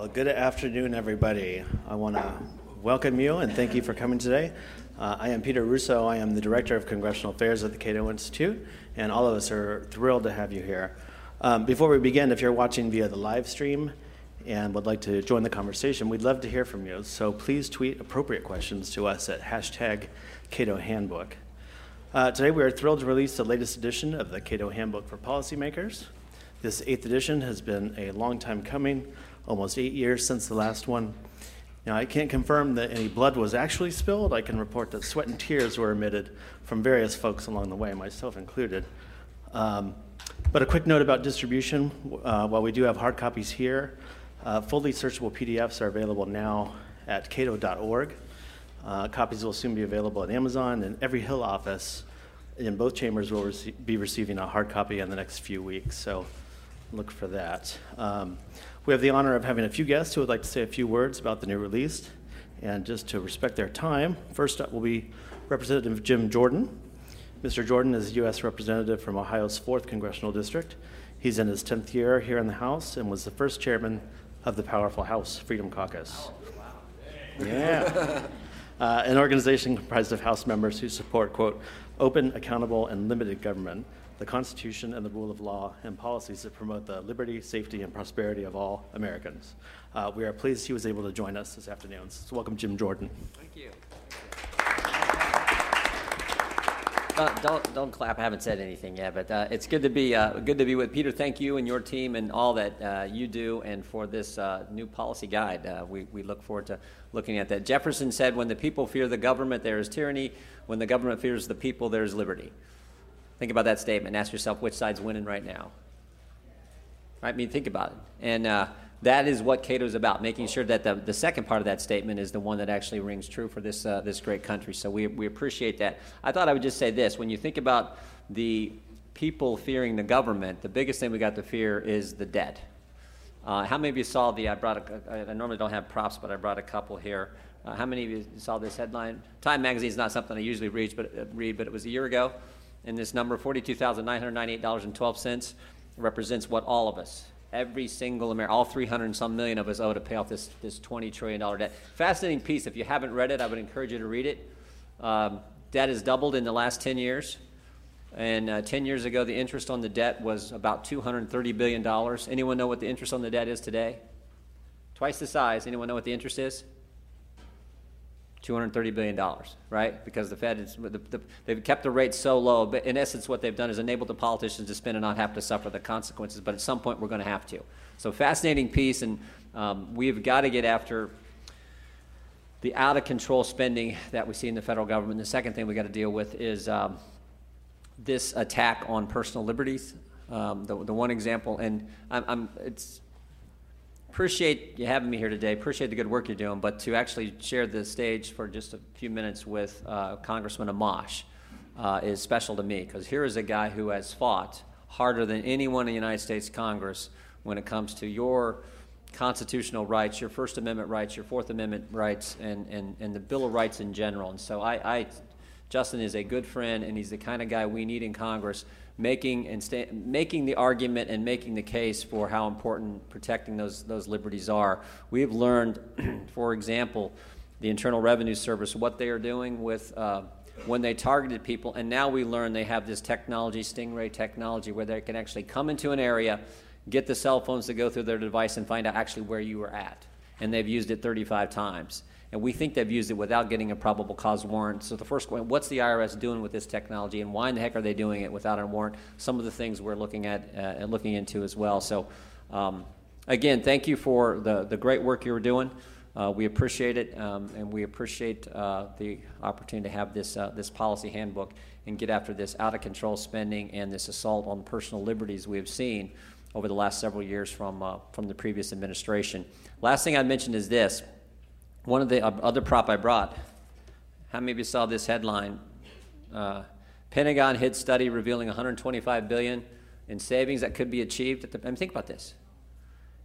Well, good afternoon, everybody. I want to welcome you and thank you for coming today. Uh, I am Peter Russo. I am the Director of Congressional Affairs at the Cato Institute, and all of us are thrilled to have you here. Um, before we begin, if you're watching via the live stream and would like to join the conversation, we'd love to hear from you. So please tweet appropriate questions to us at hashtag Cato Handbook. Uh, today, we are thrilled to release the latest edition of the Cato Handbook for Policymakers. This eighth edition has been a long time coming, almost eight years since the last one. Now, I can't confirm that any blood was actually spilled. I can report that sweat and tears were emitted from various folks along the way, myself included. Um, but a quick note about distribution uh, while we do have hard copies here, uh, fully searchable PDFs are available now at cato.org. Uh, copies will soon be available at Amazon, and every Hill office in both chambers will rece- be receiving a hard copy in the next few weeks. So look for that. Um, we have the honor of having a few guests who would like to say a few words about the new release. And just to respect their time, first up will be Representative Jim Jordan. Mr. Jordan is a U.S. Representative from Ohio's 4th Congressional District. He's in his 10th year here in the House and was the first chairman of the powerful House Freedom Caucus. Yeah. Uh, an organization comprised of House members who support, quote, open, accountable, and limited government, the Constitution and the rule of law, and policies that promote the liberty, safety, and prosperity of all Americans. Uh, we are pleased he was able to join us this afternoon. So welcome, Jim Jordan. Thank you. Uh, don't don't clap. I haven't said anything yet, but uh, it's good to be uh, good to be with Peter. Thank you and your team and all that uh, you do, and for this uh, new policy guide. Uh, we we look forward to looking at that. Jefferson said, "When the people fear the government, there is tyranny. When the government fears the people, there is liberty." Think about that statement. Ask yourself which side's winning right now. Right? I mean, think about it. And that is what Cato is about, making sure that the, the second part of that statement is the one that actually rings true for this, uh, this great country. So we, we appreciate that. I thought I would just say this when you think about the people fearing the government, the biggest thing we got to fear is the debt. Uh, how many of you saw the? I brought. A, I normally don't have props, but I brought a couple here. Uh, how many of you saw this headline? Time magazine is not something I usually read, but uh, read, but it was a year ago, and this number, forty-two thousand nine hundred ninety-eight dollars and twelve cents, represents what all of us, every single American, all 300 and some million of us owe to pay off this, this $20 trillion debt. Fascinating piece. If you haven't read it, I would encourage you to read it. Um, debt has doubled in the last 10 years. And uh, 10 years ago, the interest on the debt was about $230 billion. Anyone know what the interest on the debt is today? Twice the size. Anyone know what the interest is? $230 billion, right? Because the Fed is, the, the, they've kept the rates so low. But in essence, what they've done is enabled the politicians to spend and not have to suffer the consequences. But at some point, we're going to have to. So, fascinating piece, and um, we've got to get after the out of control spending that we see in the federal government. The second thing we got to deal with is um, this attack on personal liberties. Um, the, the one example, and I'm, I'm, it's appreciate you having me here today. Appreciate the good work you're doing, but to actually share the stage for just a few minutes with uh, Congressman Amash uh, is special to me because here is a guy who has fought harder than anyone in the United States Congress when it comes to your constitutional rights, your First Amendment rights, your Fourth Amendment rights, and, and, and the Bill of Rights in general. And so I, I Justin is a good friend, and he's the kind of guy we need in Congress making and sta- making the argument and making the case for how important protecting those those liberties are. We've learned, for example, the Internal Revenue Service what they are doing with. Uh, when they targeted people, and now we learn they have this technology, Stingray technology, where they can actually come into an area, get the cell phones to go through their device, and find out actually where you were at. And they've used it 35 times and we think they've used it without getting a probable cause warrant. So the first question, what's the IRS doing with this technology, and why in the heck are they doing it without a warrant? Some of the things we're looking at uh, and looking into as well. So um, again, thank you for the, the great work you're doing. Uh, we appreciate it, um, and we appreciate uh, the opportunity to have this uh, this policy handbook and get after this out of control spending and this assault on personal liberties we have seen over the last several years from uh, from the previous administration. Last thing I'd mention is this. One of the other prop I brought, how many of you saw this headline? Uh, Pentagon hit study revealing 125 billion in savings that could be achieved. The, I mean, think about this.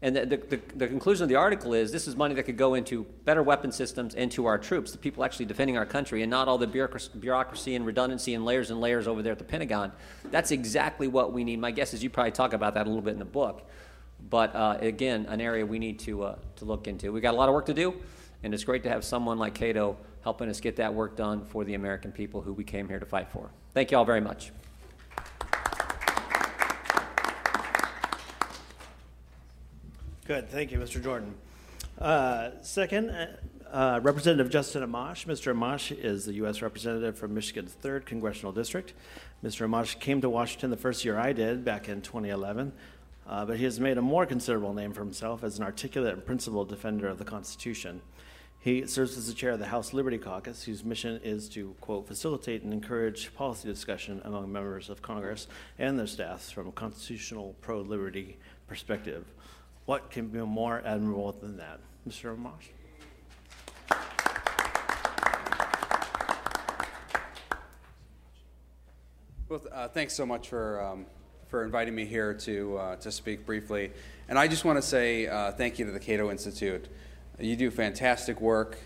And the, the, the, conclusion of the article is this is money that could go into better weapon systems and to our troops, the people actually defending our country, and not all the bureaucracy, bureaucracy and redundancy and layers and layers over there at the Pentagon. That's exactly what we need. My guess is you probably talk about that a little bit in the book. But uh, again, an area we need to, uh, to look into. We've got a lot of work to do, and it's great to have someone like Cato helping us get that work done for the American people who we came here to fight for. Thank you all very much. Good. Thank you, Mr. Jordan. Uh, second, uh, uh, Representative Justin Amash. Mr. Amash is the U.S. Representative from Michigan's 3rd Congressional District. Mr. Amash came to Washington the first year I did, back in 2011, uh, but he has made a more considerable name for himself as an articulate and principled defender of the Constitution. He serves as the chair of the House Liberty Caucus, whose mission is to, quote, facilitate and encourage policy discussion among members of Congress and their staffs from a constitutional pro liberty perspective. What can be more admirable than that? Mr. Amash? Well, uh, thanks so much for, um, for inviting me here to, uh, to speak briefly. And I just want to say uh, thank you to the Cato Institute. You do fantastic work.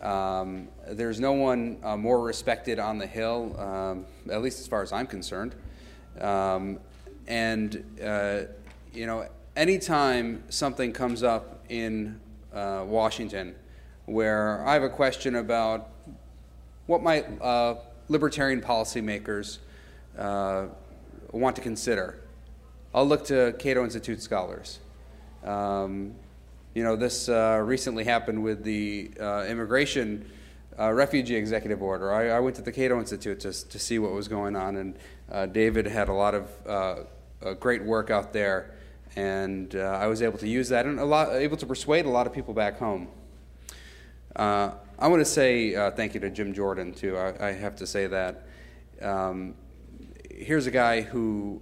Um, there's no one uh, more respected on the Hill, um, at least as far as I'm concerned. Um, and, uh, you know, anytime something comes up in uh, Washington where I have a question about what might libertarian policymakers uh, want to consider. I'll look to Cato Institute scholars. Um, you know, this uh, recently happened with the uh, immigration uh, refugee executive order. I, I, went to the Cato Institute to, to see what was going on, and uh, David had a lot of uh, great work out there, and I was able to use that and a lot, able to persuade a lot of people back home. I want to say thank you to Jim Jordan, too. I, I have to say that. Um, here's a guy who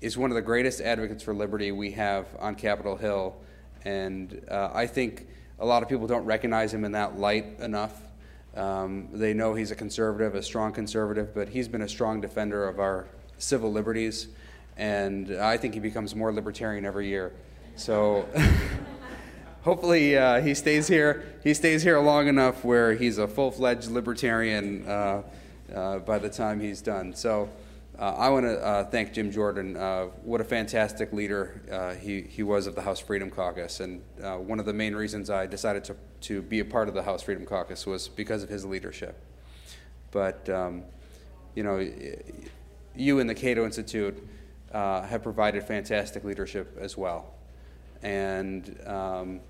is one of the greatest advocates for liberty we have on Capitol Hill, and uh, I think a lot of people don't recognize him in that light enough. Um, they know he's a conservative, a strong conservative, but he's been a strong defender of our civil liberties, and I think he becomes more libertarian every year. So. hopefully uh, he stays here. He stays here long enough where he's a full-fledged libertarian uh, uh, by the time he's done. So uh, I want to uh, thank Jim Jordan. Uh, what a fantastic leader uh, he, he was of the House Freedom Caucus. And uh, one of the main reasons I decided to, to be a part of the House Freedom Caucus was because of his leadership. But, um, you know, you and the Cato Institute have provided fantastic leadership as well. And um,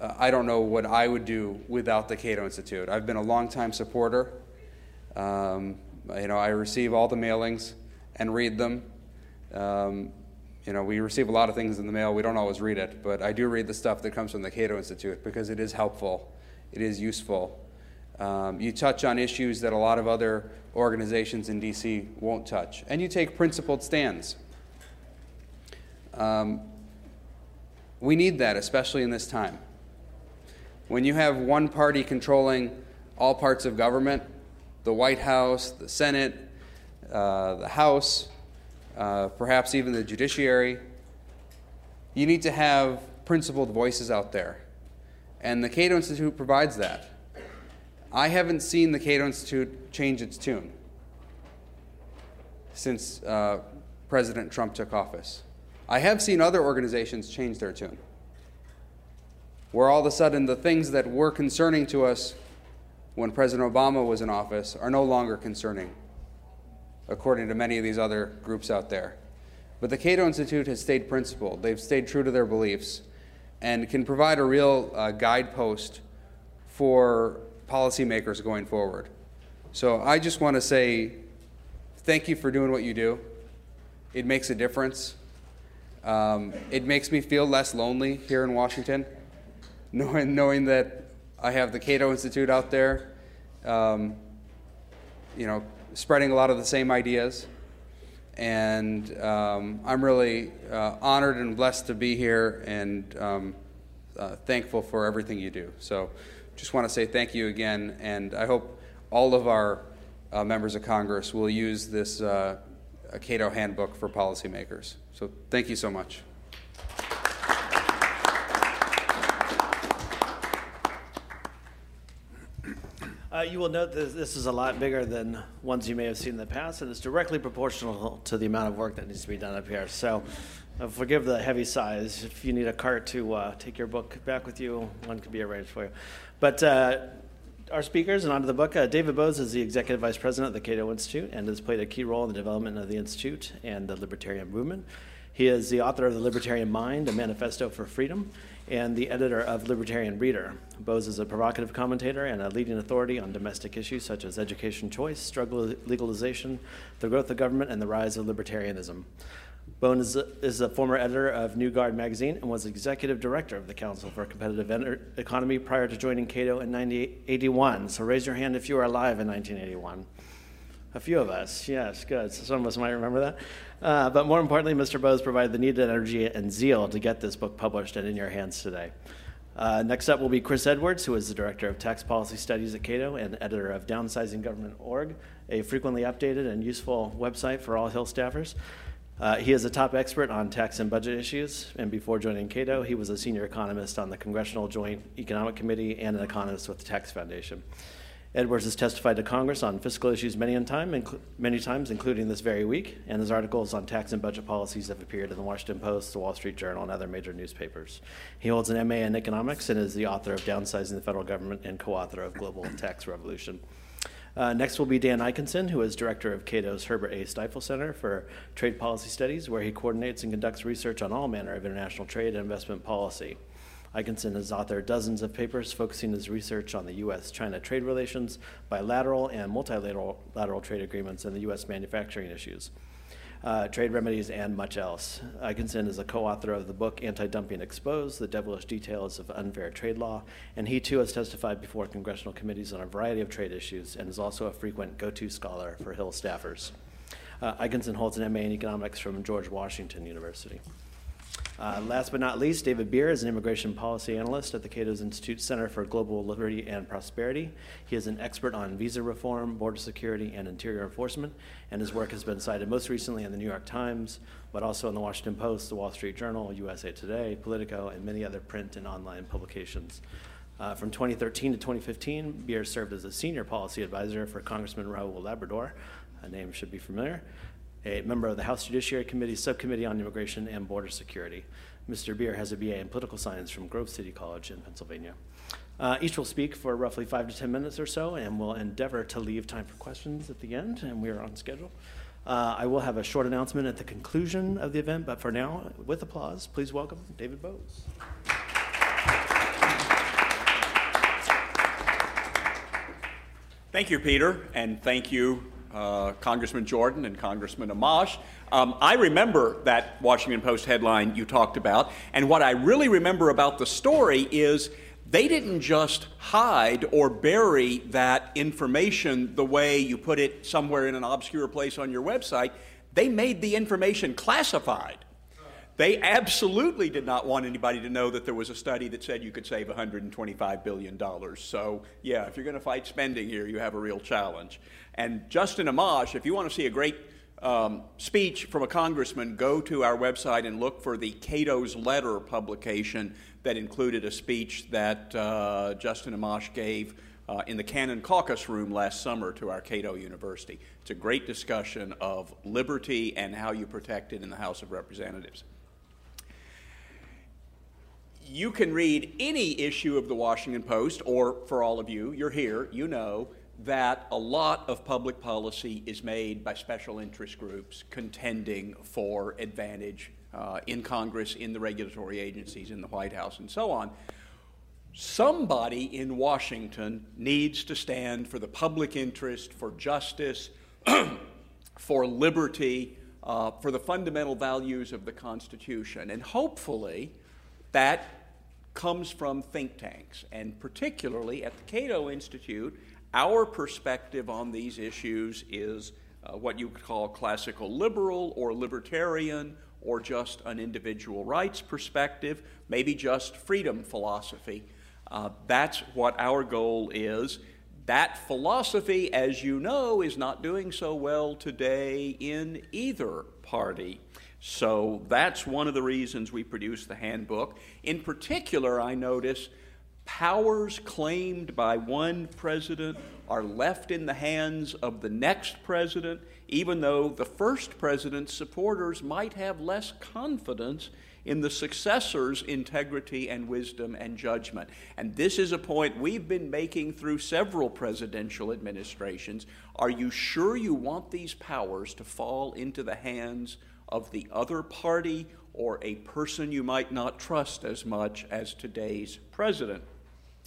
I don't know what I would do without the Cato Institute. I've been a longtime supporter um, you know, I receive all the mailings and read them. Um, you know, we receive a lot of things in the mail. We don't always read it, but I do read the stuff that comes from the Cato Institute because it is helpful, it is useful. Um, you touch on issues that a lot of other organizations in DC won't touch, and you take principled stands. Um, we need that, especially in this time. When you have one party controlling all parts of government, the White House, the Senate, uh, the House, uh, perhaps even the judiciary. You need to have principled voices out there. And the Cato Institute provides that. I haven't seen the Cato Institute change its tune since uh, President Trump took office. I have seen other organizations change their tune, where all of a sudden the things that were concerning to us when President Obama was in office are no longer concerning, according to many of these other groups out there. But the Cato Institute has stayed principled. They've stayed true to their beliefs and can provide a real uh, guidepost for policymakers going forward. So I just want to say thank you for doing what you do. It makes a difference. Um, it makes me feel less lonely here in Washington, knowing, knowing that I have the Cato Institute out there, um, you know, spreading a lot of the same ideas. And um, I'm really uh, honored and blessed to be here and um, uh, thankful for everything you do. So just want to say thank you again. And I hope all of our uh, members of Congress will use this uh, Cato handbook for policymakers. So thank you so much. Uh, you will note that this is a lot bigger than ones you may have seen in the past, and it's directly proportional to the amount of work that needs to be done up here. So Uh, forgive the heavy size. If you need a cart to uh, take your book back with you, one can be arranged for you. But uh, our speakers and onto the book. Uh, David Boaz is the executive vice president of the Cato Institute and has played a key role in the development of the institute and the libertarian movement. He is the author of The Libertarian Mind, a manifesto for freedom, and the editor of Libertarian Reader. Boaz is a provocative commentator and a leading authority on domestic issues such as education choice, drug legalization, the growth of government, and the rise of libertarianism. Bone is a, is a former editor of New Guard magazine and was executive director of the Council for Competitive Ener- Economy prior to joining Cato in 1981. So raise your hand if you were alive in 1981. A few of us, yes, good. So some of us might remember that. Uh, but more importantly, Mr. Boaz provided the needed energy and zeal to get this book published and in your hands today. Uh, next up will be Chris Edwards, who is the Director of Tax Policy Studies at Cato and editor of DownsizingGovernment.org, a frequently updated and useful website for all Hill staffers. Uh, he is a top expert on tax and budget issues, and before joining Cato, he was a senior economist on the Congressional Joint Economic Committee and an economist with the Tax Foundation. Edwards has testified to Congress on fiscal issues many, time, many times, including this very week, and his articles on tax and budget policies have appeared in the Washington Post, the Wall Street Journal, and other major newspapers. He holds an MA in economics and is the author of Downsizing the Federal Government and co author of Global Tax Revolution. Uh, next will be Dan Ikenson, who is director of Cato's Herbert A. Stiefel Center for Trade Policy Studies, where he coordinates and conducts research on all manner of international trade and investment policy. Ikenson has authored dozens of papers focusing his research on the U.S. China trade relations, bilateral and multilateral lateral trade agreements, and the U.S. manufacturing issues uh, trade remedies, and much else. Ikenson is a co author of the book Anti Dumping Exposed The Devilish Details of Unfair Trade Law, and he too has testified before congressional committees on a variety of trade issues and is also a frequent go to scholar for Hill staffers. Uh, Ikenson holds an MA in economics from George Washington University. Uh, last but not least, David Bier is an immigration policy analyst at the Cato's Institute Center for Global Liberty and Prosperity. He is an expert on visa reform, border security, and interior enforcement, and his work has been cited most recently in the New York Times, but also in the Washington Post, the Wall Street Journal, USA Today, Politico, and many other print and online publications. Uh, from 2013 to 2015, Bier served as a senior policy advisor for Congressman Raul Labrador. A name should be familiar a member of the House Judiciary Committee Subcommittee on Immigration and Border Security. Mr. Bier has a BA in Political Science from Grove City College in Pennsylvania. Uh, each will speak for roughly five to ten minutes or so, and we'll endeavor to leave time for questions at the end, and we are on schedule. Uh, I will have a short announcement at the conclusion of the event, but for now, with applause, please welcome David Boaz. Thank you, Peter, and thank you, uh, Congressman Jordan and Congressman Amash. Um, I remember that Washington Post headline you talked about, and what I really remember about the story is they didn't just hide or bury that information the way you put it somewhere in an obscure place on your website. They made the information classified. They absolutely did not want anybody to know that there was a study that said you could save $125 billion. So, yeah, if you're going to fight spending here, you have a real challenge. And Justin Amash, if you want to see a great um, speech from a congressman, go to our website and look for the Cato's Letter publication that included a speech that uh, Justin Amash gave uh, in the Cannon Caucus Room last summer to our Cato University. It's a great discussion of liberty and how you protect it in the House of Representatives. You can read any issue of the Washington Post, or for all of you, you're here, you know that a lot of public policy is made by special interest groups contending for advantage uh, in Congress, in the regulatory agencies, in the White House, and so on. Somebody in Washington needs to stand for the public interest, for justice, for liberty, uh, for the fundamental values of the Constitution. And hopefully, that comes from think tanks, and particularly at the Cato Institute our perspective on these issues is uh, what you could call classical liberal or libertarian or just an individual rights perspective, maybe just freedom philosophy. Uh, that's what our goal is. That philosophy, as you know, is not doing so well today in either party. So that's one of the reasons we produced the handbook. In particular, I notice powers claimed by one president are left in the hands of the next president even though the first president's supporters might have less confidence in the successor's integrity and wisdom and judgment. And this is a point we've been making through several presidential administrations. Are you sure you want these powers to fall into the hands of the other party or a person you might not trust as much as today's president?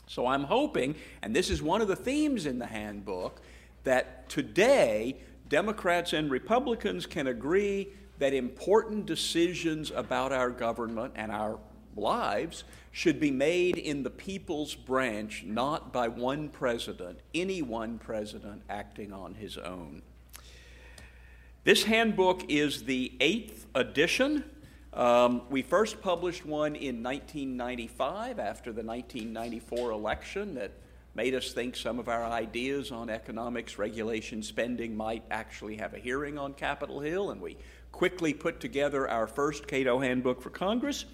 So I'm hoping, and this is one of the themes in the handbook, that today Democrats and Republicans can agree that important decisions about our government and our lives should be made in the people's branch, not by one president, any one president acting on his own. This handbook is the eighth edition. Um, we first published one in 1995 after the 1994 election that made us think some of our ideas on economics, regulation, spending might actually have a hearing on Capitol Hill, and we quickly put together our first Cato Handbook for Congress.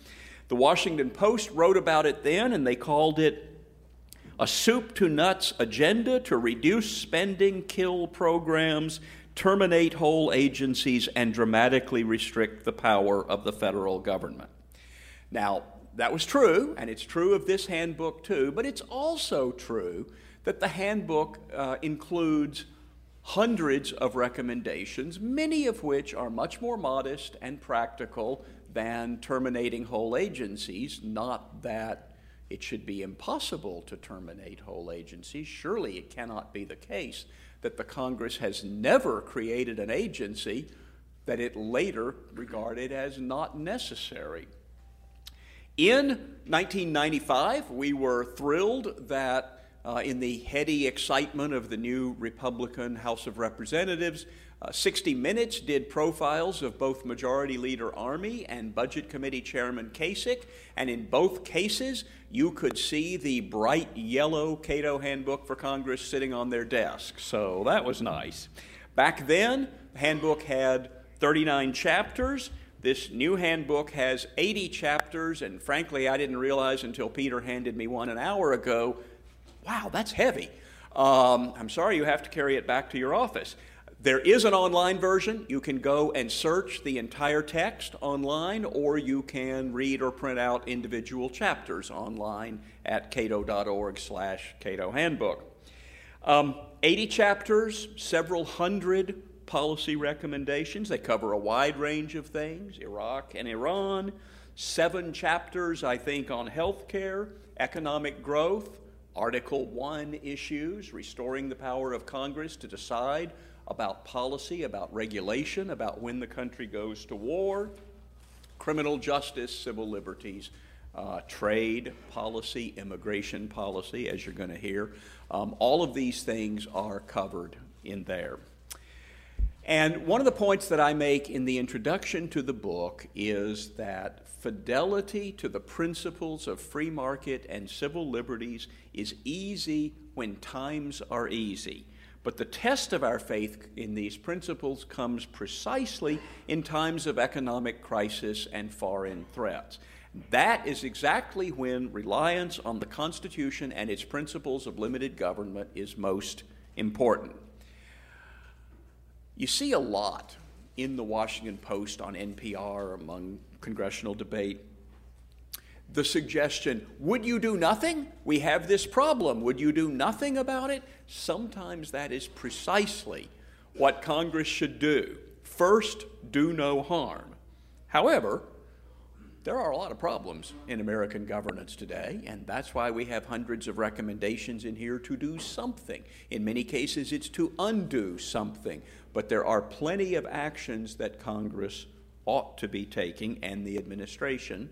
The Washington Post wrote about it then, and they called it a soup to nuts agenda to reduce spending, kill programs, terminate whole agencies, and dramatically restrict the power of the federal government. Now, that was true, and it's true of this handbook too, but it's also true that the handbook uh, includes hundreds of recommendations, many of which are much more modest and practical than terminating whole agencies. Not that it should be impossible to terminate whole agencies. Surely it cannot be the case that the Congress has never created an agency that it later regarded as not necessary. In 1995, we were thrilled that uh, in the heady excitement of the new Republican House of Representatives. Uh, 60 Minutes did profiles of both Majority Leader Armey and Budget Committee Chairman Kasich, and in both cases, you could see the bright yellow Cato Handbook for Congress sitting on their desk. So that was nice. Back then, the handbook had 39 chapters. This new handbook has 80 chapters, and frankly, I didn't realize until Peter handed me one an hour ago wow, that's heavy. Um, I'm sorry you have to carry it back to your office. There is an online version. You can go and search the entire text online, or you can read or print out individual chapters online at cato.org slash Cato Handbook. Um, 80 chapters, several hundred policy recommendations. They cover a wide range of things Iraq and Iran. Seven chapters, I think, on health care, economic growth, Article 1 issues, restoring the power of Congress to decide about policy, about regulation, about when the country goes to war, criminal justice, civil liberties, uh, trade policy, immigration policy, as you're going to hear. Um, all of these things are covered in there. And one of the points that I make in the introduction to the book is that fidelity to the principles of free market and civil liberties is easy when times are easy. But the test of our faith in these principles comes precisely in times of economic crisis and foreign threats. That is exactly when reliance on the Constitution and its principles of limited government is most important. You see a lot in the Washington Post on NPR among congressional debate the suggestion, would you do nothing? We have this problem. Would you do nothing about it? Sometimes that is precisely what Congress should do. First, do no harm. However, there are a lot of problems in American governance today, and that's why we have hundreds of recommendations in here to do something. In many cases, it's to undo something, but there are plenty of actions that Congress ought to be taking, and the administration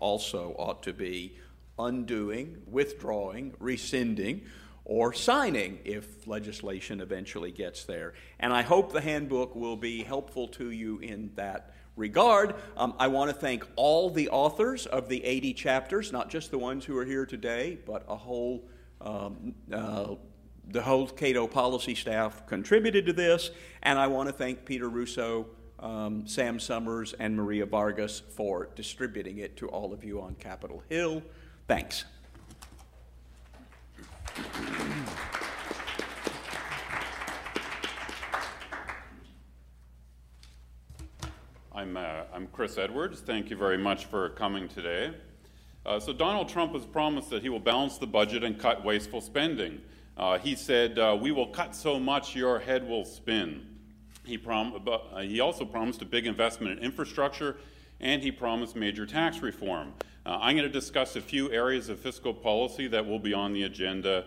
also ought to be undoing, withdrawing, rescinding, or signing if legislation eventually gets there. And I hope the handbook will be helpful to you in that regard. Um, I want to thank all the authors of the 80 chapters, not just the ones who are here today, but a whole. Um, uh, the whole Cato policy staff contributed to this, and I want to thank Peter Russo um, Sam Summers and Maria Vargas for distributing it to all of you on Capitol Hill. Thanks. I'm, uh, I'm Chris Edwards. Thank you very much for coming today. Uh, so, Donald Trump has promised that he will balance the budget and cut wasteful spending. Uh, he said, uh, We will cut so much your head will spin. He, prom- uh, he also promised a big investment in infrastructure, and he promised major tax reform. Uh, I'm going to discuss a few areas of fiscal policy that will be on the agenda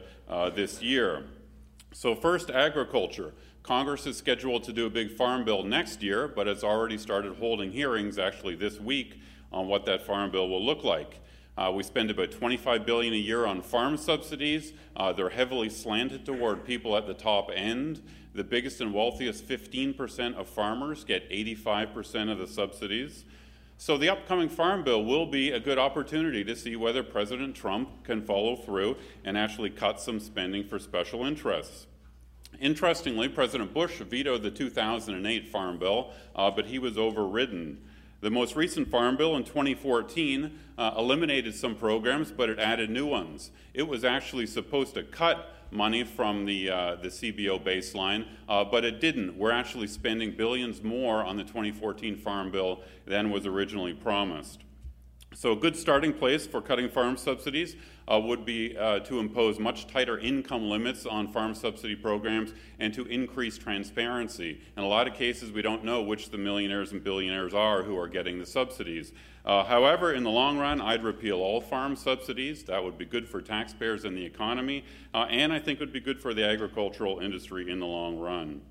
this year. So, first, agriculture. Congress is scheduled to do a big farm bill next year, but has already started holding hearings actually this week on what that farm bill will look like. Uh, we spend about 25 billion a year on farm subsidies. Uh, they're heavily slanted toward people at the top end. The biggest and wealthiest 15% of farmers get 85% of the subsidies. So the upcoming farm bill will be a good opportunity to see whether President Trump can follow through and actually cut some spending for special interests. Interestingly, President Bush vetoed the 2008 Farm Bill, uh, but he was overridden. The most recent Farm Bill in 2014 uh, eliminated some programs, but it added new ones. It was actually supposed to cut money from the, uh, the CBO baseline, uh, but it didn't. We're actually spending billions more on the 2014 Farm Bill than was originally promised. So, a good starting place for cutting farm subsidies uh, would be uh, to impose much tighter income limits on farm subsidy programs and to increase transparency. In a lot of cases, we don't know which the millionaires and billionaires are who are getting the subsidies. Uh, however, in the long run, I'd repeal all farm subsidies. That would be good for taxpayers and the economy, uh, and I think it would be good for the agricultural industry in the long run.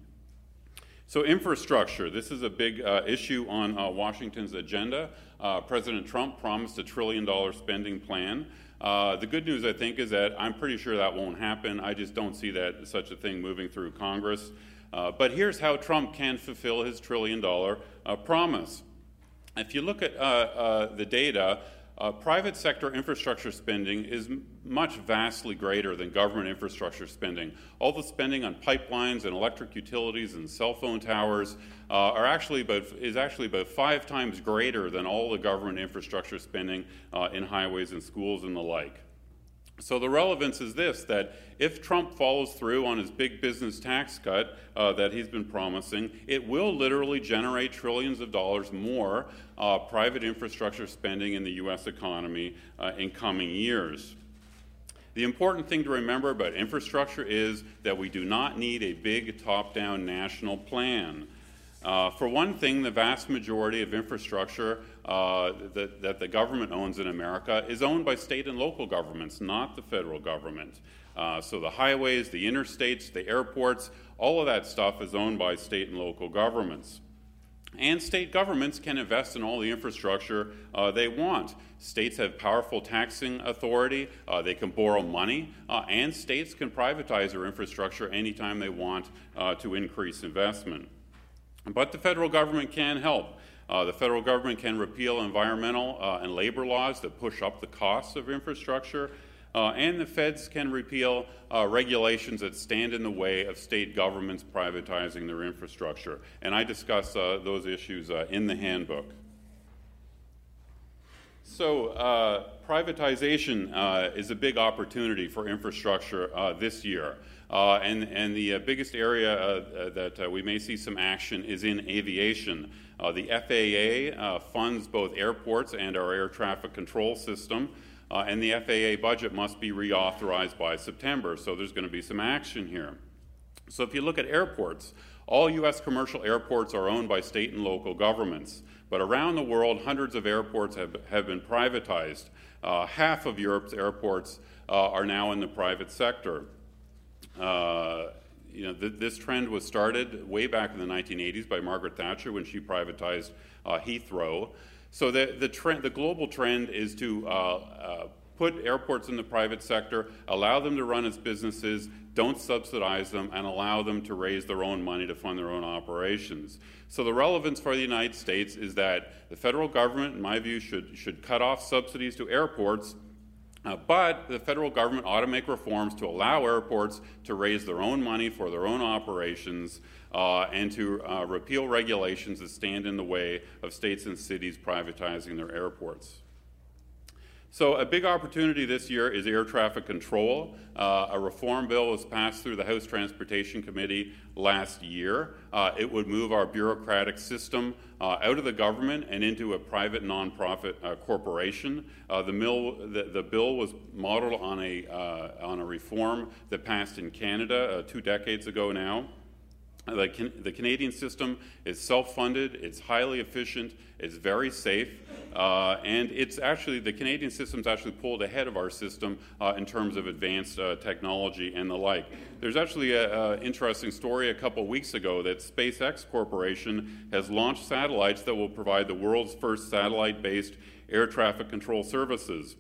So, infrastructure. This is a big uh, issue on uh, Washington's agenda. Uh, President Trump promised a trillion dollar spending plan. Uh, the good news, I think, is that I'm pretty sure that won't happen. I just don't see that such a thing moving through Congress. Uh, but here's how Trump can fulfill his trillion dollar uh, promise. If you look at the data, uh, private sector infrastructure spending is m- much vastly greater than government infrastructure spending. All the spending on pipelines and electric utilities and cell phone towers uh, are actually about, is actually about five times greater than all the government infrastructure spending uh, in highways and schools and the like. So the relevance is this that if Trump follows through on his big business tax cut uh, that he's been promising, it will literally generate trillions of dollars more uh, private infrastructure spending in the U.S. economy uh, in coming years. The important thing to remember about infrastructure is that we do not need a big top down national plan. Uh, for one thing, the vast majority of infrastructure uh, that, that, the government owns in America is owned by state and local governments, not the federal government. Uh, so the highways, the interstates, the airports, all of that stuff is owned by state and local governments. And state governments can invest in all the infrastructure uh, they want. States have powerful taxing authority, uh, they can borrow money, uh, and states can privatize their infrastructure anytime they want uh, to increase investment. But the federal government can help. Uh, the federal government can repeal environmental uh, and labor laws that push up the costs of infrastructure. Uh, and the feds can repeal uh, regulations that stand in the way of state governments privatizing their infrastructure. And I discuss uh, those issues uh, in the handbook. So, privatization is a big opportunity for infrastructure this year. Uh, and, and the uh, biggest area uh, that we may see some action is in aviation. the FAA funds both airports and our air traffic control system. Uh, and the FAA budget must be reauthorized by September, so there's going to be some action here. So if you look at airports, all U.S. commercial airports are owned by state and local governments, but around the world, hundreds of airports have, have been privatized. Uh, half of Europe's airports uh, are now in the private sector. Uh, you know, th- this trend was started way back in the 1980s by Margaret Thatcher when she privatized uh, Heathrow. So the, the, trend, the global trend is to uh, uh, put airports in the private sector, allow them to run as businesses, don't subsidize them, and allow them to raise their own money to fund their own operations. So the relevance for the United States is that the federal government, in my view, should, should cut off subsidies to airports uh, but the federal government ought to make reforms to allow airports to raise their own money for their own operations uh, and to uh, repeal regulations that stand in the way of states and cities privatizing their airports. So, a big opportunity this year is air traffic control. Uh, a reform bill was passed through the House Transportation Committee last year. Uh, it would move our bureaucratic system uh, out of the government and into a private nonprofit uh, corporation. Uh, the, mill, the, the, bill was modeled on a, uh, on a reform that passed in Canada two decades ago now. The, can, the, Canadian system is self funded, it's highly efficient, it's very safe, uh, and it's actually the Canadian system's actually pulled ahead of our system uh, in terms of advanced uh, technology and the like. There's actually an interesting story a couple weeks ago that SpaceX Corporation has launched satellites that will provide the world's first satellite based air traffic control services.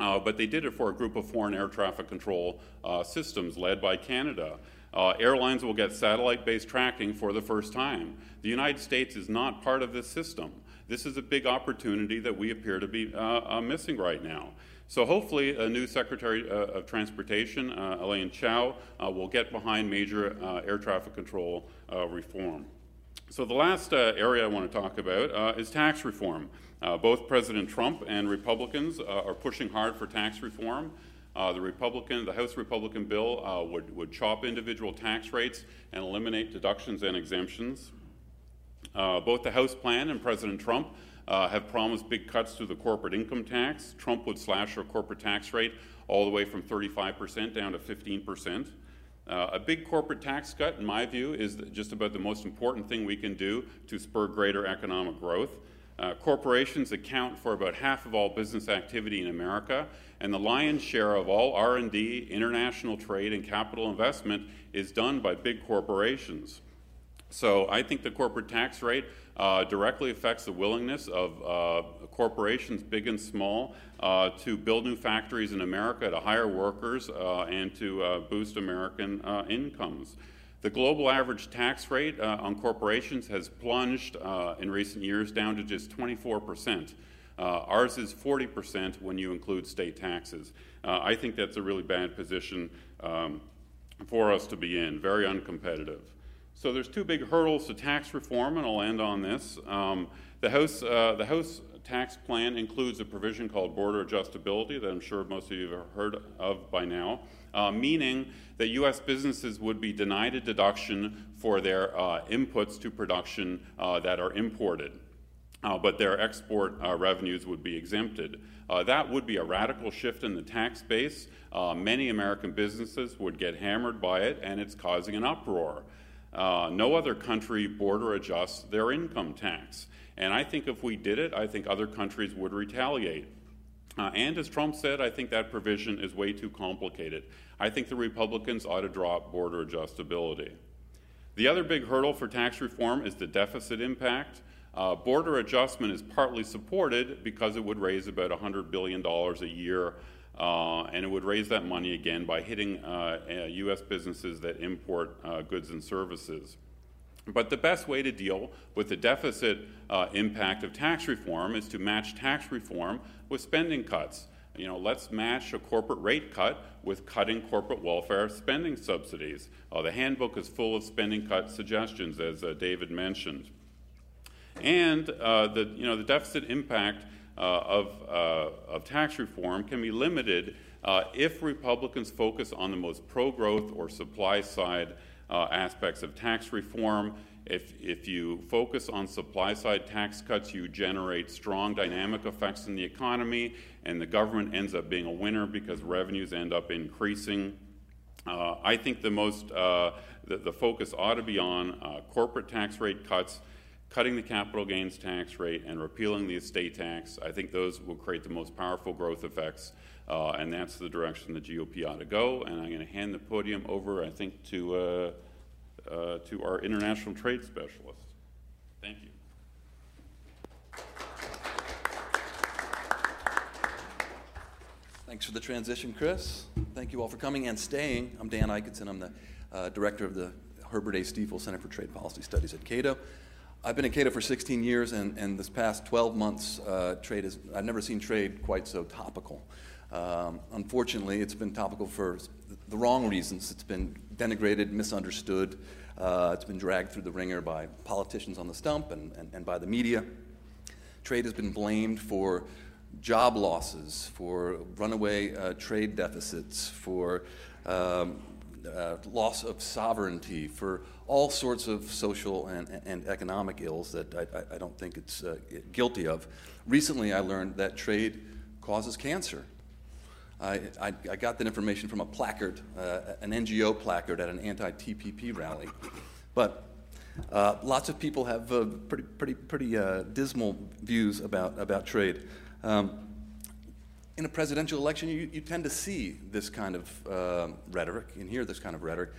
Uh, but they did it for a group of foreign air traffic control uh, systems led by Canada. Uh, airlines will get satellite based tracking for the first time. The United States is not part of this system. This is a big opportunity that we appear to be uh, uh, missing right now. So hopefully, a new Secretary uh, of Transportation, uh, Elaine Chao, uh, will get behind major air traffic control reform. So the last area I want to talk about is tax reform. both President Trump and Republicans are pushing hard for tax reform. Uh, the Republican, the House Republican bill uh, would, would chop individual tax rates and eliminate deductions and exemptions. Uh, both the House plan and President Trump uh, have promised big cuts to the corporate income tax. Trump would slash our corporate tax rate all the way from 35% down to 15%. Uh, a big corporate tax cut, in my view, is just about the most important thing we can do to spur greater economic growth. Uh, corporations account for about half of all business activity in America, and the lion's share of all R&D, international trade, and capital investment is done by big corporations. So I think the corporate tax rate uh, directly affects the willingness of uh, corporations, big and small, uh, to build new factories in America, to hire workers, uh, and to uh, boost American incomes. The global average tax rate uh, on corporations has plunged uh, in recent years down to just 24%. Uh, ours is 40% when you include state taxes. Uh, I think that's a really bad position um, for us to be in, very uncompetitive. So there's two big hurdles to tax reform, and I'll end on this. Um, the House, uh, the House tax plan includes a provision called border adjustability that I'm sure most of you have heard of by now uh, meaning that U.S. businesses would be denied a deduction for their uh, inputs to production uh, that are imported. Uh, but their export uh, revenues would be exempted. Uh, that would be a radical shift in the tax base. many American businesses would get hammered by it, and it's causing an uproar. No other country border adjusts their income tax. And I think if we did it, I think other countries would retaliate. Uh, and as Trump said, I think that provision is way too complicated. I think the Republicans ought to drop border adjustability. The other big hurdle for tax reform is the deficit impact. Uh, border adjustment is partly supported because it would raise about $100 billion a year, uh, and it would raise that money again by hitting uh, U.S. businesses that import uh, goods and services. But the best way to deal with the deficit uh, impact of tax reform is to match tax reform with spending cuts. You know, let's match a corporate rate cut with cutting corporate welfare spending subsidies. Uh, the handbook is full of spending cut suggestions, as uh, David mentioned. And uh, the, you know, the deficit impact uh, of, uh, of tax reform can be limited uh, if Republicans focus on the most pro growth or supply side aspects of tax reform if, if you focus on supply side tax cuts, you generate strong dynamic effects in the economy, and the government ends up being a winner because revenues end up increasing. Uh, I think the most uh, the, the, focus ought to be on uh, corporate tax rate cuts, cutting the capital gains tax rate, and repealing the estate tax. I think those will create the most powerful growth effects, uh, and that's the direction the GOP ought to go. And I'm going to hand the podium over, I think, to. Uh, uh, to our international trade specialist. Thank you. Thanks for the transition, Chris. Thank you all for coming and staying. I'm Dan Ikenson. I'm the uh, director of the Herbert A. Stiefel Center for Trade Policy Studies at Cato. I've been at Cato for 16 years, and, and this past 12 months, uh, trade is, I've never seen trade quite so topical. Um, unfortunately, it's been topical for the wrong reasons. It's been denigrated, misunderstood. Uh, it's been dragged through the wringer by politicians on the stump and, and, and by the media. Trade has been blamed for job losses, for runaway uh, trade deficits, for um, uh, loss of sovereignty, for all sorts of social and, and economic ills that I, I don't think it's uh, guilty of. Recently, I learned that trade causes cancer. I, I, I got that information from a placard, uh, an NGO placard at an anti TPP rally. But uh, lots of people have uh, pretty, pretty, pretty uh, dismal views about, about trade. Um, in a presidential election, you, you, tend to see this kind of uh, rhetoric and hear this kind of rhetoric.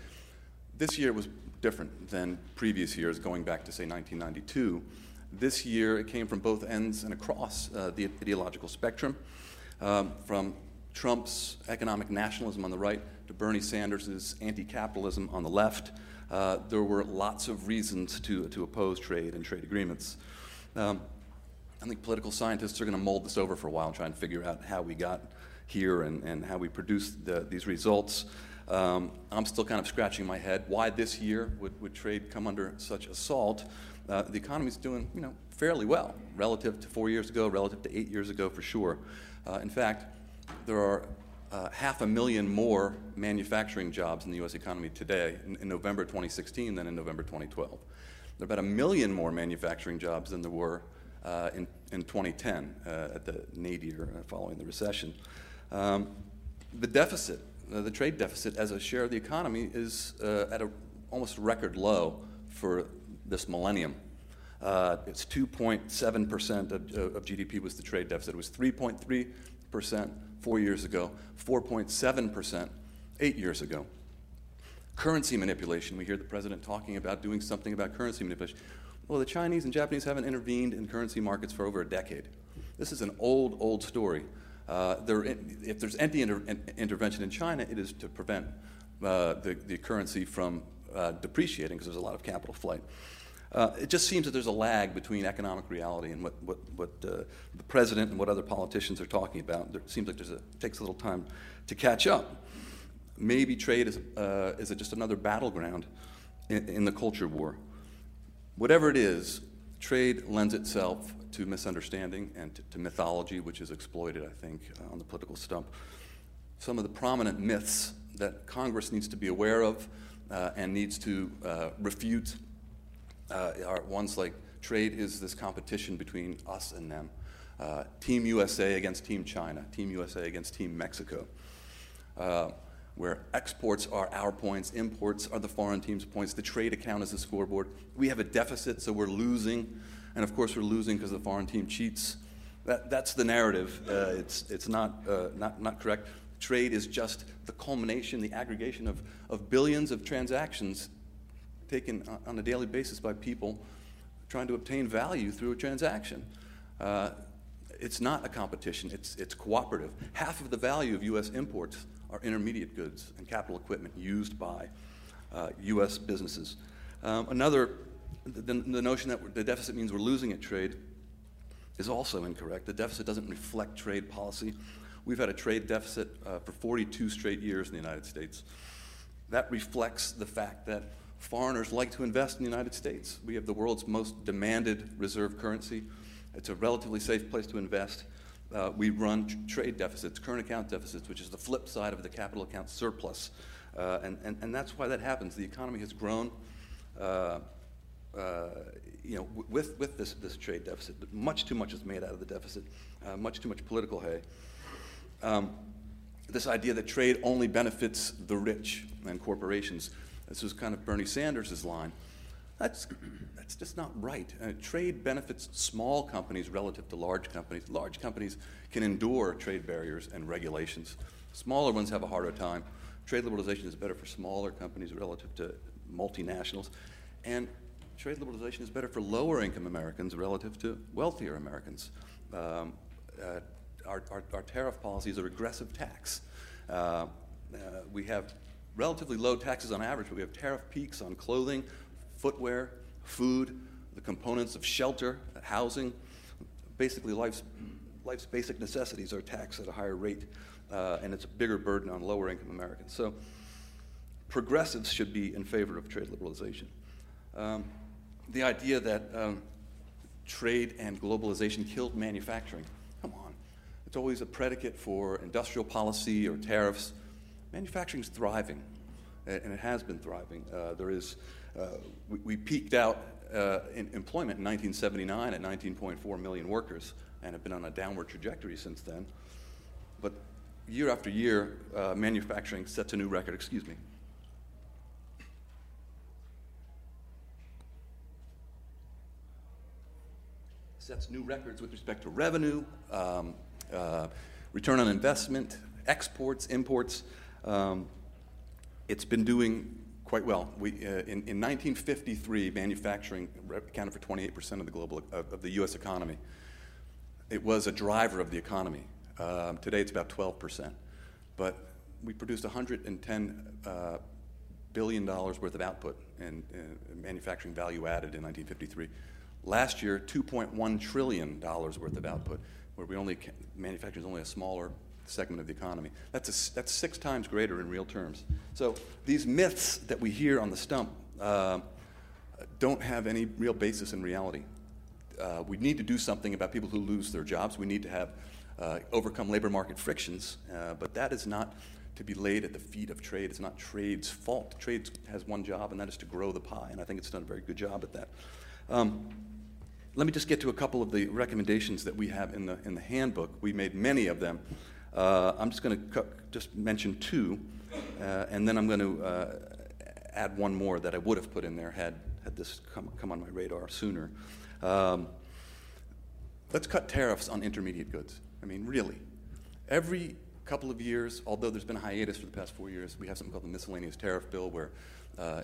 This year was different than previous years, going back to, say, 1992. This year, it came from both ends and across uh, the ideological spectrum, um, from Trump's economic nationalism on the right to Bernie Sanders' anti capitalism on the left. Uh, there were lots of reasons to, to oppose trade and trade agreements. Um, I think political scientists are going to mold this over for a while and try and figure out how we got here and, and how we produced the, these results. Um, I'm still kind of scratching my head. Why this year would, would trade come under such assault? Uh, the economy's doing, you know, fairly well relative to four years ago, relative to eight years ago for sure. Uh, in fact, there are uh, half a million more manufacturing jobs in the U.S. economy today in, in, November 2016 than in November 2012. There are about a million more manufacturing jobs than there were uh, in, in 2010 uh, at the nadir uh, following the recession. Um, the deficit, uh, the trade deficit as a share of the economy, is uh, at a almost record low for this millennium. it's 2.7% of, of GDP was the trade deficit. It was 3.3% four years ago, 4.7% eight years ago. Currency manipulation. We hear the president talking about doing something about currency manipulation. Well, the Chinese and Japanese haven't intervened in currency markets for over a decade. This is an old, old story. Uh, there, if there's any inter- intervention in China, it is to prevent uh, the, the currency from uh, depreciating because there's a lot of capital flight. Uh, it just seems that there's a lag between economic reality and what, what, what uh, the president and what other politicians are talking about. There seems like there's a, it takes a little time to catch up. Maybe trade is, uh, is just another battleground in, in, the culture war. Whatever it is, trade lends itself to misunderstanding and to, to mythology, which is exploited, I think, uh, on the political stump. Some of the prominent myths that Congress needs to be aware of uh, and needs to uh, refute uh, are ones like trade is this competition between us and them. Uh, Team USA against Team China, Team USA against Team Mexico, uh, where exports are our points, imports are the foreign team's points, the trade account is the scoreboard. We have a deficit, so we're losing, and of course we're losing because the foreign team cheats. That, that's the narrative. Uh, it's it's not, uh, not, not correct. Trade is just the culmination, the aggregation of, of billions of transactions taken on a daily basis by people trying to obtain value through a transaction. Uh, it's not a competition, it's, it's cooperative. Half of the value of U.S. imports are intermediate goods and capital equipment used by uh, U.S. businesses. Um, another, the, the notion that the deficit means we're losing at trade is also incorrect. The deficit doesn't reflect trade policy. We've had a trade deficit uh, for 42 straight years in the United States. That reflects the fact that foreigners like to invest in the United States. We have the world's most demanded reserve currency. It's a relatively safe place to invest. Uh, we run tr- trade deficits, current account deficits, which is the flip side of the capital account surplus. Uh, and, and, and that's why that happens. The economy has grown. Uh, uh you know, with, with this, this trade deficit, much too much is made out of the deficit, uh, much too much political hay. Um, this idea that trade only benefits the rich and corporations. This was kind of Bernie Sanders' line. That's, that's just not right. Uh, trade benefits small companies relative to large companies. Large companies can endure trade barriers and regulations. Smaller ones have a harder time. Trade liberalization is better for smaller companies relative to multinationals. And trade liberalization is better for lower income Americans relative to wealthier Americans. Um, uh, our, our, our, tariff policy is a regressive tax. Uh, uh we have relatively low taxes on average, but we have tariff peaks on clothing, footwear, food, the components of shelter, housing. Basically, life's, life's basic necessities are taxed at a higher rate, uh, and it's a bigger burden on lower income Americans. So, progressives should be in favor of trade liberalization. Um, the idea that um, trade and globalization killed manufacturing. Come on. it's always a predicate for industrial policy or tariffs. Manufacturing is thriving, and it has been thriving. Uh, there is, uh, we, we, peaked out uh, in employment in 1979 at 19.4 million workers and have been on a downward trajectory since then. But year after year, manufacturing sets a new record. Excuse me. Sets new records with respect to revenue, um, uh, return on investment, exports, imports. Um, it's been doing quite well. We, uh, in, in, 1953, manufacturing accounted for 28% of the global of, of, the U.S. economy. It was a driver of the economy. Um, today, it's about 12%. But we produced 110 uh, billion dollars worth of output and uh, manufacturing value added in 1953. Last year, 2.1 trillion dollars worth of output where we only manufacturing is only a smaller segment of the economy. That's, a, that's six times greater in real terms. So these myths that we hear on the stump uh, don't have any real basis in reality. Uh, we need to do something about people who lose their jobs. We need to have uh, overcome labor market frictions, uh, but that is not to be laid at the feet of trade. It's not trade's fault. Trade has one job, and that is to grow the pie, and I think it's done a very good job at that. Um, let me just get to a couple of the recommendations that we have in the, in the handbook. We made many of them. Uh, I'm just going to just mention two, uh, and then I'm going to uh, add one more that I would have put in there had, had this come, come on my radar sooner. Um, let's cut tariffs on intermediate goods. I mean, really. Every couple of years, although there's been a hiatus for the past four years, we have something called the miscellaneous tariff bill where uh,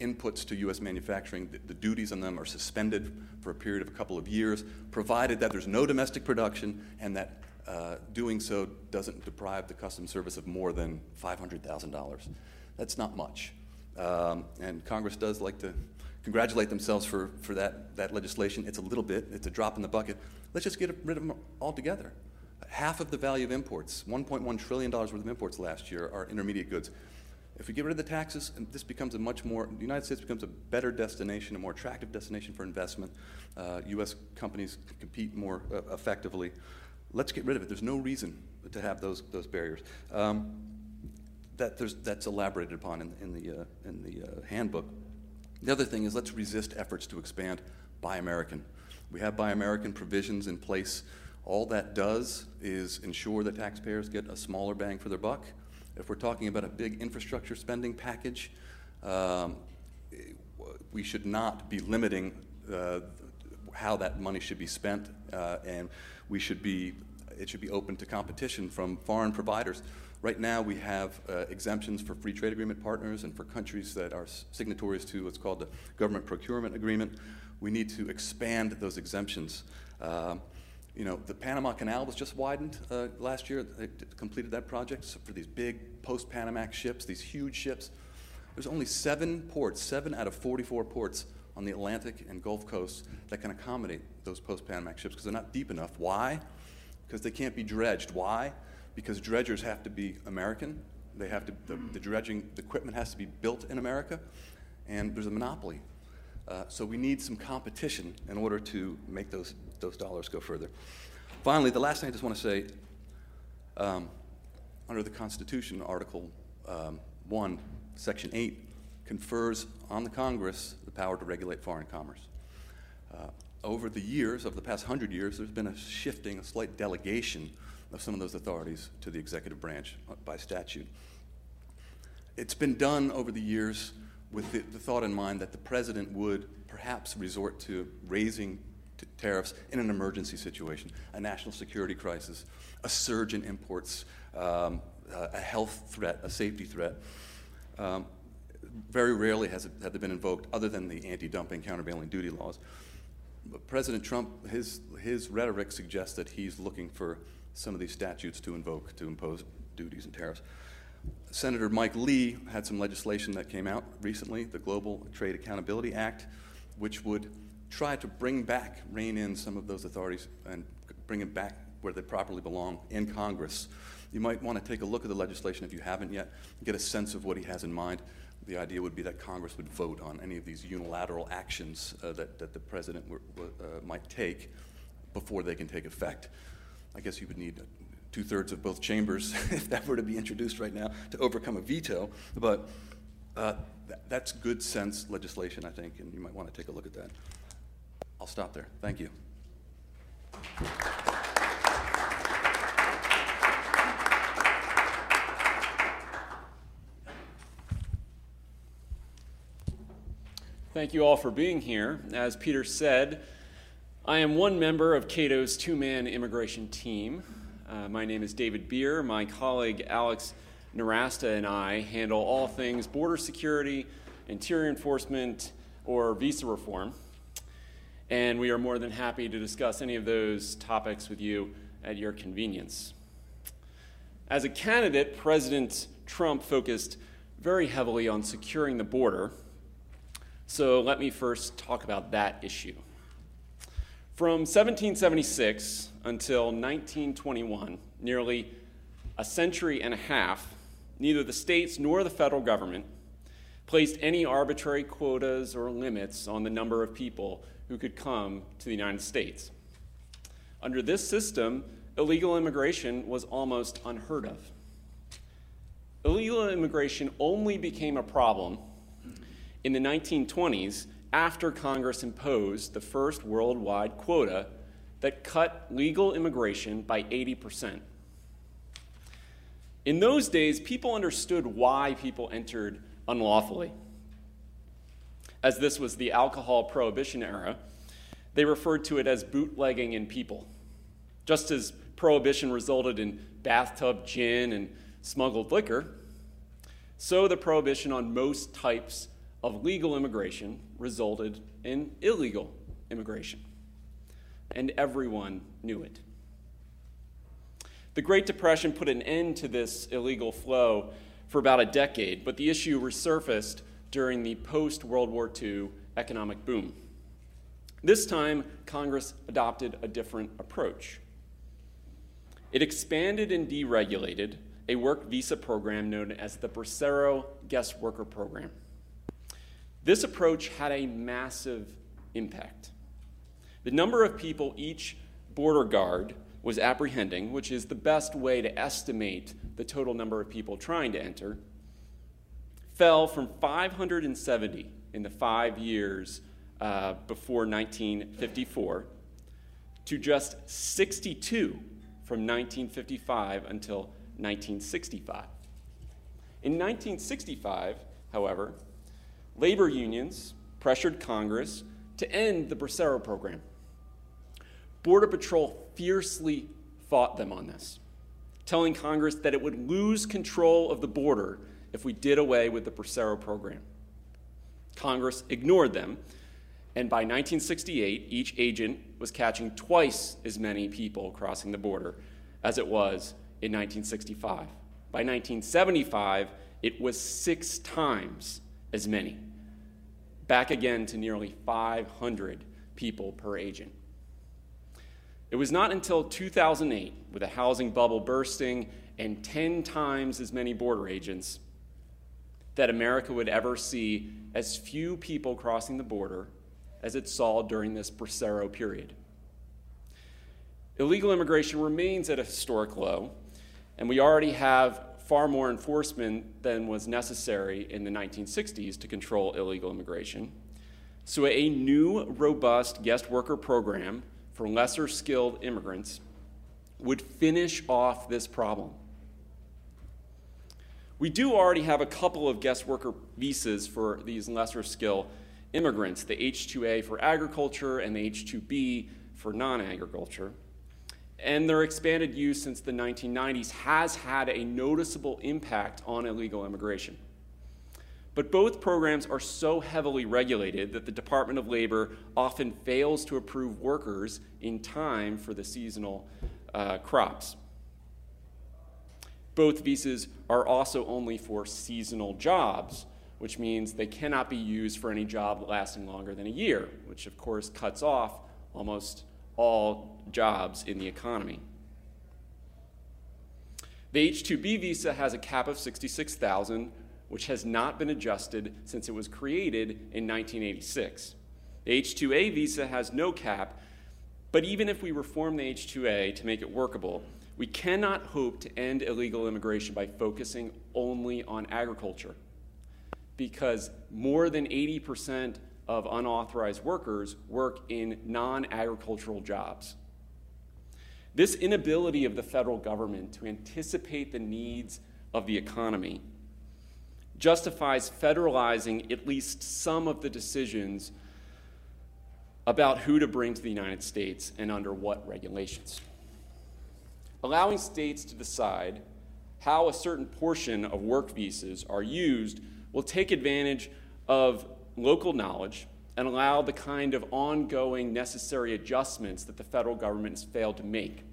inputs to U.S. manufacturing, the, the, duties on them are suspended for a period of a couple of years, provided that there's no domestic production and that uh, doing so doesn't deprive the Customs Service of more than $500,000. That's not much. Um, and Congress does like to congratulate themselves for, for that, that legislation. It's a little bit, it's a drop in the bucket. Let's just get rid of them altogether. Half of the value of imports, $1.1 trillion worth of imports last year, are intermediate goods. If we get rid of the taxes, this becomes a much more, the United States becomes a better destination, a more attractive destination for investment. Uh, U.S. companies compete more uh, effectively. Let's get rid of it. There's no reason to have those, those barriers. Um, that that's elaborated upon in, in the, uh, in the uh, handbook. The other thing is let's resist efforts to expand Buy American. We have Buy American provisions in place. All that does is ensure that taxpayers get a smaller bang for their buck if we're talking about a big infrastructure spending package, um, we should not be limiting uh, how that money should be spent, uh, and we should be it should be open to competition from foreign providers. Right now, we have uh, exemptions for free trade agreement partners and for countries that are signatories to what's called the government procurement agreement. We need to expand those exemptions. Um, you know, the Panama Canal was just widened uh, last year. They completed that project so for these big post Panamax ships, these huge ships. There's only seven ports, seven out of 44 ports on the Atlantic and Gulf coasts that can accommodate those post Panamax ships because they're not deep enough. Why? Because they can't be dredged. Why? Because dredgers have to be American. They have to, the, the dredging equipment has to be built in America, and there's a monopoly. Uh, so we need some competition in order to make those those dollars go further. Finally, the last thing I just want to say um, under the Constitution, Article um, 1, Section 8 confers on the Congress power to regulate foreign commerce. Uh, over the years, over the past hundred years, there's been a shifting, a slight delegation of some of those authorities to the executive branch by statute. It's been done over the years with the, the thought in mind that the president would perhaps resort to raising tariffs in an emergency situation, a national security crisis, a surge in imports, um, a health threat, a safety threat. Um, very rarely has it, have they been invoked other than the anti dumping countervailing duty laws. But President Trump, his, his rhetoric suggests that he's looking for some of these statutes to invoke to impose duties and tariffs. Senator Mike Lee had some legislation that came out recently, the Global Trade Accountability Act, which would try to bring back, rein in some of those authorities and bring them back where they properly belong in Congress. You might want to take a look at the legislation if you haven't yet, get a sense of what he has in mind. The idea would be that Congress would vote on any of these unilateral actions uh, that, that the president uh, might take before they can take effect. I guess you would need two thirds of both chambers if that were to be introduced right now to overcome a veto. But uh, th- that's good sense legislation, I think, and you might want to take a look at that. I'll stop there. Thank you. Thank you all for being here. As Peter said, I am one member of Cato's two man immigration team. Uh, my name is David Bier. My colleague Alex Nowrasteh and I handle all things border security, interior enforcement, or visa reform. And we are more than happy to discuss any of those topics with you at your convenience. As a candidate, President Trump focused very heavily on securing the border so let me first talk about that issue. From 1776 until 1921, nearly a century and a half, neither the states nor the federal government placed any arbitrary quotas or limits on the number of people who could come to the United States. Under this system, illegal immigration was almost unheard of. Illegal immigration only became a problem in the 1920s after Congress imposed the first worldwide quota that cut legal immigration by 80%. In those days, people understood why people entered unlawfully. As this was the alcohol prohibition era, they referred to it as bootlegging in people. Just as prohibition resulted in bathtub gin and smuggled liquor, so the prohibition on most types of legal immigration resulted in illegal immigration. And everyone knew it. The Great Depression put an end to this illegal flow for about a decade, but the issue resurfaced during the post World War II economic boom. This time, Congress adopted a different approach. It expanded and deregulated a work visa program known as the Bracero Guest Worker Program. This approach had a massive impact. The number of people each border guard was apprehending, which is the best way to estimate the total number of people trying to enter, fell from 570 in the five years uh, before 1954 to just 62 from 1955 until 1965. In 1965, however, labor unions pressured Congress to end the Bracero program. Border Patrol fiercely fought them on this, telling Congress that it would lose control of the border if we did away with the Bracero program. Congress ignored them, and by 1968, each agent was catching twice as many people crossing the border as it was in 1965. By 1975, it was six times as many, back again to nearly 500 people per agent. It was not until 2008, with a housing bubble bursting and 10 times as many border agents, that America would ever see as few people crossing the border as it saw during this Bracero period. Illegal immigration remains at a historic low, and we already have far more enforcement than was necessary in the 1960s to control illegal immigration. So, a new, robust guest worker program for lesser skilled immigrants would finish off this problem. We do already have a couple of guest worker visas for these lesser skill immigrants the H2A for agriculture and the H2B for non agriculture and their expanded use since the 1990s has had a noticeable impact on illegal immigration. But both programs are so heavily regulated that the Department of Labor often fails to approve workers in time for the seasonal uh, crops. Both visas are also only for seasonal jobs, which means they cannot be used for any job lasting longer than a year, which of course cuts off almost all jobs in the economy. The H 2B visa has a cap of 66,000, which has not been adjusted since it was created in 1986. The H 2A visa has no cap, But even if we reform the H2A to make it workable, we cannot hope to end illegal immigration by focusing only on agriculture. Because more than 80% of unauthorized workers work in non agricultural jobs. This inability of the federal government to anticipate the needs of the economy justifies federalizing at least some of the decisions about who to bring to the United States and under what regulations. Allowing states to decide how a certain portion of work visas are used will take advantage of local knowledge and allow the kind of ongoing necessary adjustments that the federal government has failed to make.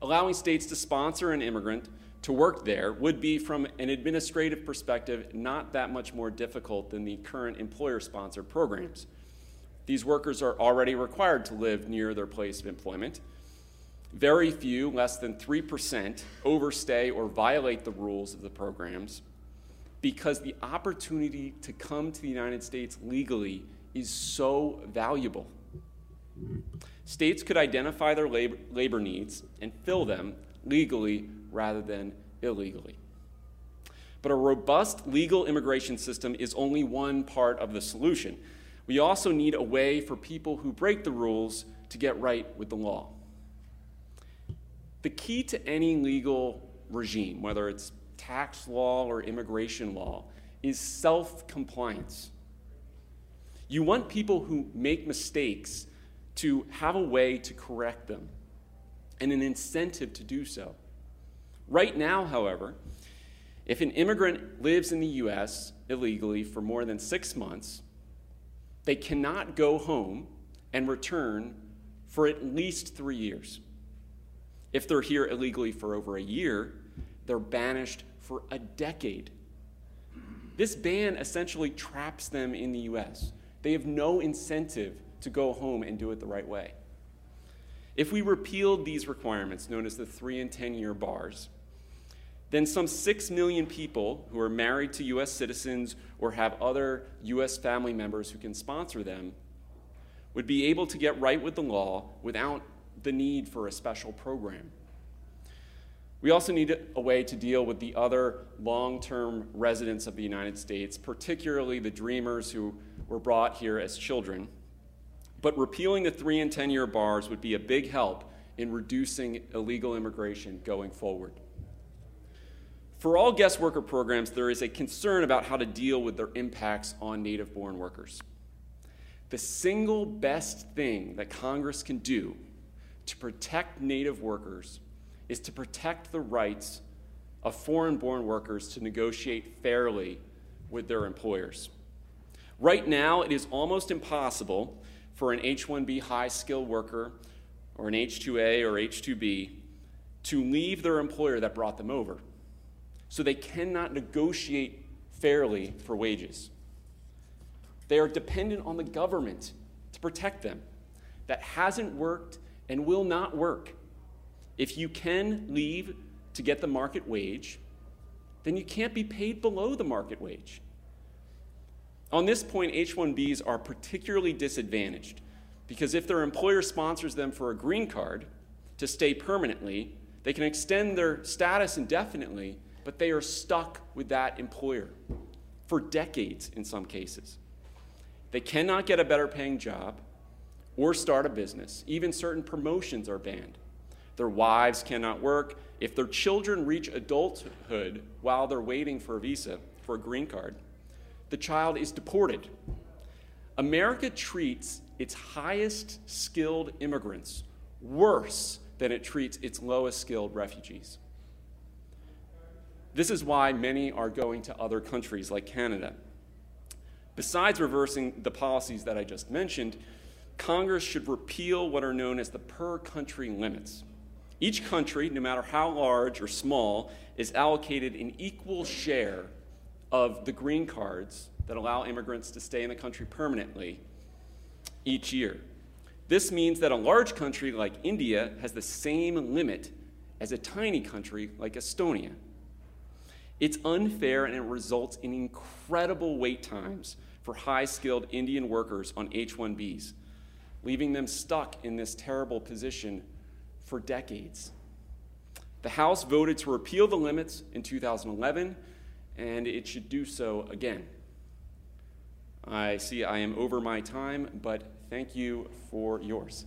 Allowing states to sponsor an immigrant to work there would be, from an administrative perspective, not that much more difficult than the current employer sponsored programs. These workers are already required to live near their place of employment. Very few, less than 3%, overstay or violate the rules of the programs because the opportunity to come to the United States legally is so valuable. States could identify their labor, labor needs and fill them legally rather than illegally. But a robust legal immigration system is only one part of the solution. We also need a way for people who break the rules to get right with the law. The key to any legal regime, whether it's tax law or immigration law, is self compliance. You want people who make mistakes to have a way to correct them and an incentive to do so. Right now, however, if an immigrant lives in the U.S. illegally for more than six months, they cannot go home and return for at least three years. If they're here illegally for over a year, they're banished for a decade. This ban essentially traps them in the U.S. They have no incentive to go home and do it the right way. If we repealed these requirements, known as the three and 10 year bars, then some 6 million people who are married to U.S. citizens or have other U.S. family members who can sponsor them would be able to get right with the law without the need for a special program. We also need a way to deal with the other long term residents of the United States, particularly the dreamers who were brought here as children. But repealing the three and 10 year bars would be a big help in reducing illegal immigration going forward. For all guest worker programs, there is a concern about how to deal with their impacts on native born workers. The single best thing that Congress can do to protect native workers is to protect the rights of foreign born workers to negotiate fairly with their employers. Right now, it is almost impossible for an H 1B high skilled worker or an H 2A or H 2B to leave their employer that brought them over so they cannot negotiate fairly for wages. They are dependent on the government to protect them. That hasn't worked and will not work. If you can leave to get the market wage, then you can't be paid below the market wage. On this point, H 1Bs are particularly disadvantaged because if their employer sponsors them for a green card to stay permanently, they can extend their status indefinitely but they are stuck with that employer for decades in some cases. They cannot get a better paying job or start a business. Even certain promotions are banned. Their wives cannot work. If their children reach adulthood while they're waiting for a visa, for a green card, the child is deported. America treats its highest skilled immigrants worse than it treats its lowest skilled refugees. This is why many are going to other countries like Canada. Besides reversing the policies that I just mentioned, Congress should repeal what are known as the per country limits. Each country, no matter how large or small, is allocated an equal share of the green cards that allow immigrants to stay in the country permanently each year. This means that a large country like India has the same limit as a tiny country like Estonia. It's unfair and it results in incredible wait times for high skilled Indian workers on H 1Bs, leaving them stuck in this terrible position for decades. The House voted to repeal the limits in 2011, and it should do so again. I see I am over my time, but thank you for yours.